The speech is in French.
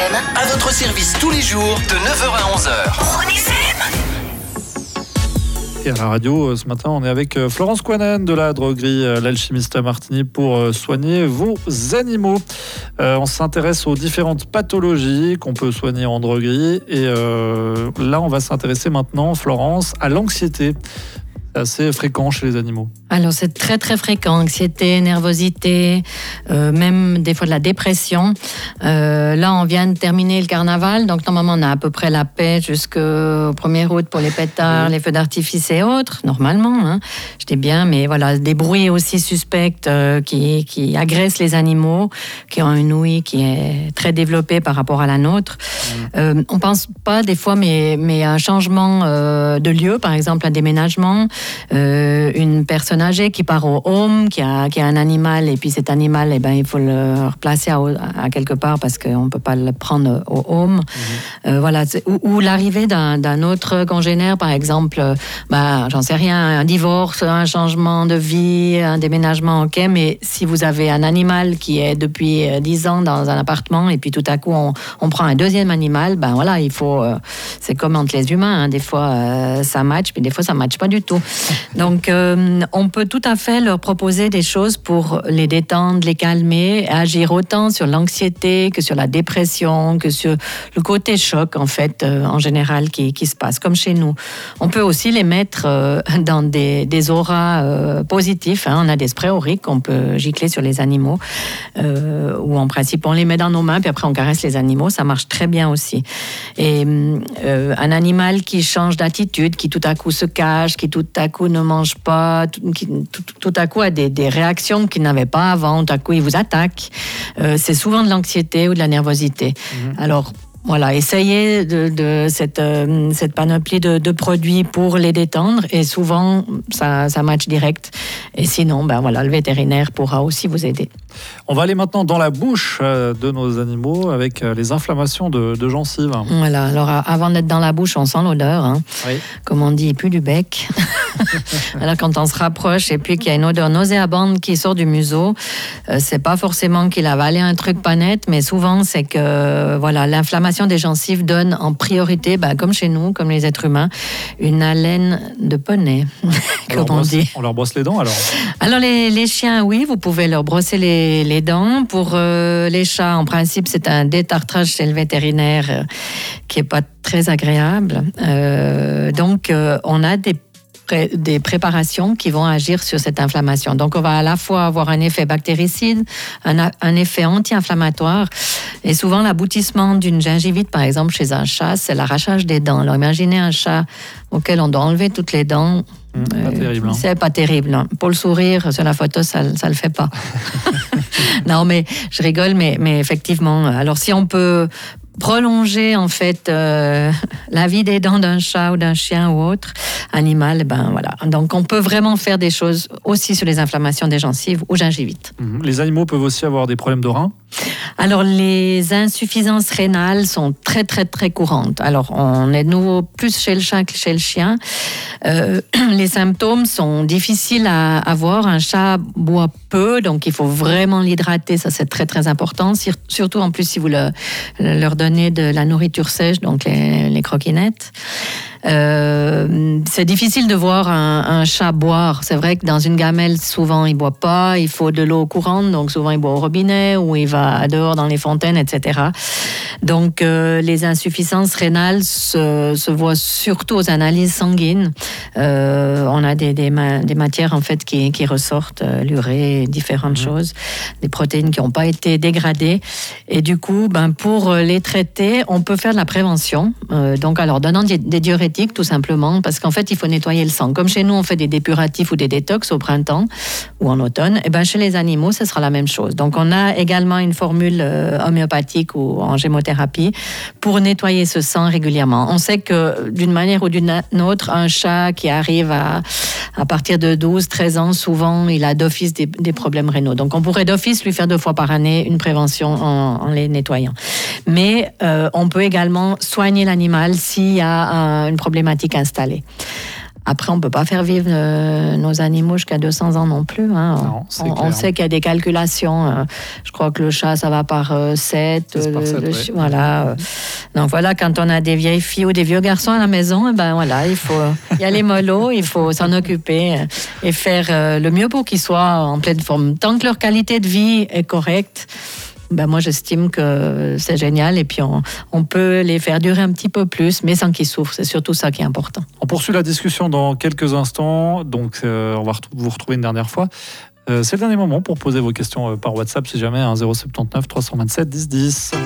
FM. À votre service tous les jours de 9h à 11h. Onisem. Et à la radio, euh, ce matin, on est avec euh, Florence Quanen de la droguerie euh, L'Alchimiste à Martigny pour soigner vos animaux. Euh, on s'intéresse aux différentes pathologies qu'on peut soigner en droguerie. Et euh, là, on va s'intéresser maintenant, Florence, à l'anxiété. Assez fréquent chez les animaux. Alors c'est très très fréquent, anxiété, nervosité, euh, même des fois de la dépression. Euh, là on vient de terminer le carnaval, donc normalement on a à peu près la paix jusqu'au 1er août pour les pétards, les feux d'artifice et autres, normalement. Hein. Je dis bien, mais voilà, des bruits aussi suspects euh, qui, qui agressent les animaux, qui ont une ouïe qui est très développée par rapport à la nôtre. Euh, on pense pas des fois, mais, mais un changement de lieu, par exemple un déménagement, euh, une personne âgée qui part au home, qui a, qui a un animal, et puis cet animal, eh ben, il faut le replacer à, à quelque part parce qu'on ne peut pas le prendre au home. Euh, voilà, ou, ou l'arrivée d'un autre congénère, par exemple, euh, bah, j'en sais rien, un divorce, un changement de vie, un déménagement, ok, mais si vous avez un animal qui est depuis euh, 10 ans dans un appartement et puis tout à coup on, on prend un deuxième animal, ben voilà, il faut, euh, c'est comme entre les humains, hein, des fois euh, ça match, puis des fois ça match pas du tout. Donc euh, on peut tout à fait leur proposer des choses pour les détendre, les calmer, agir autant sur l'anxiété que sur la dépression, que sur le côté choc en fait euh, en général qui, se passe, comme chez nous. On peut aussi les mettre euh, dans des, auras positifs. hein. On a des sprays auriques qu'on peut gicler sur les animaux, ou en principe on les met dans nos mains, puis après on caresse les animaux. Ça marche très bien aussi. Et un animal qui change d'attitude, qui tout à coup se cache, qui tout à coup ne mange pas, tout, qui tout, tout à coup a des, des réactions qu'il n'avait pas avant, tout à coup il vous attaque. Euh, c'est souvent de l'anxiété ou de la nervosité. Alors voilà, essayez de, de cette, euh, cette panoplie de, de produits pour les détendre et souvent ça, ça match direct. Et sinon, ben voilà, le vétérinaire pourra aussi vous aider. On va aller maintenant dans la bouche euh, de nos animaux avec euh, les inflammations de, de gencives. Voilà, alors avant d'être dans la bouche, on sent l'odeur. Hein. Oui. comme on dit, il pue du bec. Alors quand on se rapproche et puis qu'il y a une odeur nauséabonde qui sort du museau, euh, c'est pas forcément qu'il a avalé un truc pas net, mais souvent c'est que voilà l'inflammation des gencives donne en priorité, ben, comme chez nous, comme les êtres humains, une haleine de poney, On comme on brosse- dit. on leur brosse les dents alors. Alors les, les chiens, oui, vous pouvez leur brosser les, les dents. Pour euh, les chats, en principe, c'est un détartrage chez le vétérinaire euh, qui est pas très agréable. Euh, donc on a des pré- des préparations qui vont agir sur cette inflammation. Donc, on va à la fois avoir un effet bactéricide, un, effet anti-inflammatoire, et souvent l'aboutissement d'une gingivite, par exemple, chez un chat, c'est l'arrachage des dents. Alors, imaginez un chat auquel on doit enlever toutes les dents. Pas Euh, terrible. hein. C'est pas terrible. non. Pour le sourire, sur la photo, ça, ça le fait pas. non, mais je rigole, mais, mais effectivement, alors si on peut prolonger en fait euh, la vie des dents d'un chat ou d'un chien ou autre animal, ben voilà. Donc on peut vraiment faire des choses aussi sur les inflammations des gencives ou gingivites. Mhm. Les animaux peuvent aussi avoir des problèmes de reins. Alors, les insuffisances rénales sont très, très, très courantes. Alors, on est de nouveau plus chez le chat que chez le chien. Euh, les symptômes sont difficiles à avoir. Un chat boit peu, donc il faut vraiment l'hydrater. Ça, c'est très, très important. Sur- Surtout, en plus, si vous le- leur donnez de la nourriture sèche, donc les, les croquinettes. Euh, c'est difficile de voir un, un chat boire. C'est vrai que dans une gamelle, souvent, il boit pas. Il faut de l'eau courante, donc souvent, il boit au robinet ou il va dehors dans les fontaines, etc. Donc, euh, les insuffisances rénales se, se voient surtout aux analyses sanguines. Euh, on a des, des, ma- des matières, en fait, qui, qui ressortent, euh, l'urée, différentes choses, des protéines qui n'ont pas été dégradées. Et du coup, ben, pour les traiter, on peut faire de la prévention. Euh, donc, alors, donnant des, des diurétiques, tout simplement, parce qu'en fait, il faut nettoyer le sang. Comme chez nous, on fait des dépuratifs ou des détox au printemps ou en automne, et ben, chez les animaux, ce sera la même chose. Donc, on a également une formule homéopathique ou en gémothérapie pour nettoyer ce sang régulièrement. On sait que d'une manière ou d'une autre, un chat qui arrive à, à partir de 12, 13 ans, souvent, il a d'office des, problèmes rénaux. Donc, on pourrait d'office lui faire deux fois par année une prévention en, les nettoyant. Mais euh, on peut également soigner l'animal s'il y a un- une problématique installée. Après, on ne peut pas faire vivre euh, nos animaux jusqu'à 200 ans non plus. hein. Non, on, sait qu'il y a des calculations. euh, je crois que le chat, ça va par 7. Six par sept, ouais. Voilà. euh. Donc voilà, quand on a des vieilles filles ou des vieux garçons à la maison, eh ben voilà, il faut y aller mollo, il faut s'en occuper euh, et faire euh, le mieux pour qu'ils soient en pleine forme. Tant que leur qualité de vie est correcte, ben moi j'estime que c'est génial et puis on, on peut les faire durer un petit peu plus, mais sans qu'ils souffrent. C'est surtout ça qui est important. On poursuit la discussion dans quelques instants, donc euh, on va vous retrouver une dernière fois. Euh, c'est le dernier moment pour poser vos questions euh, par WhatsApp si jamais, hein, 079 327 10 10.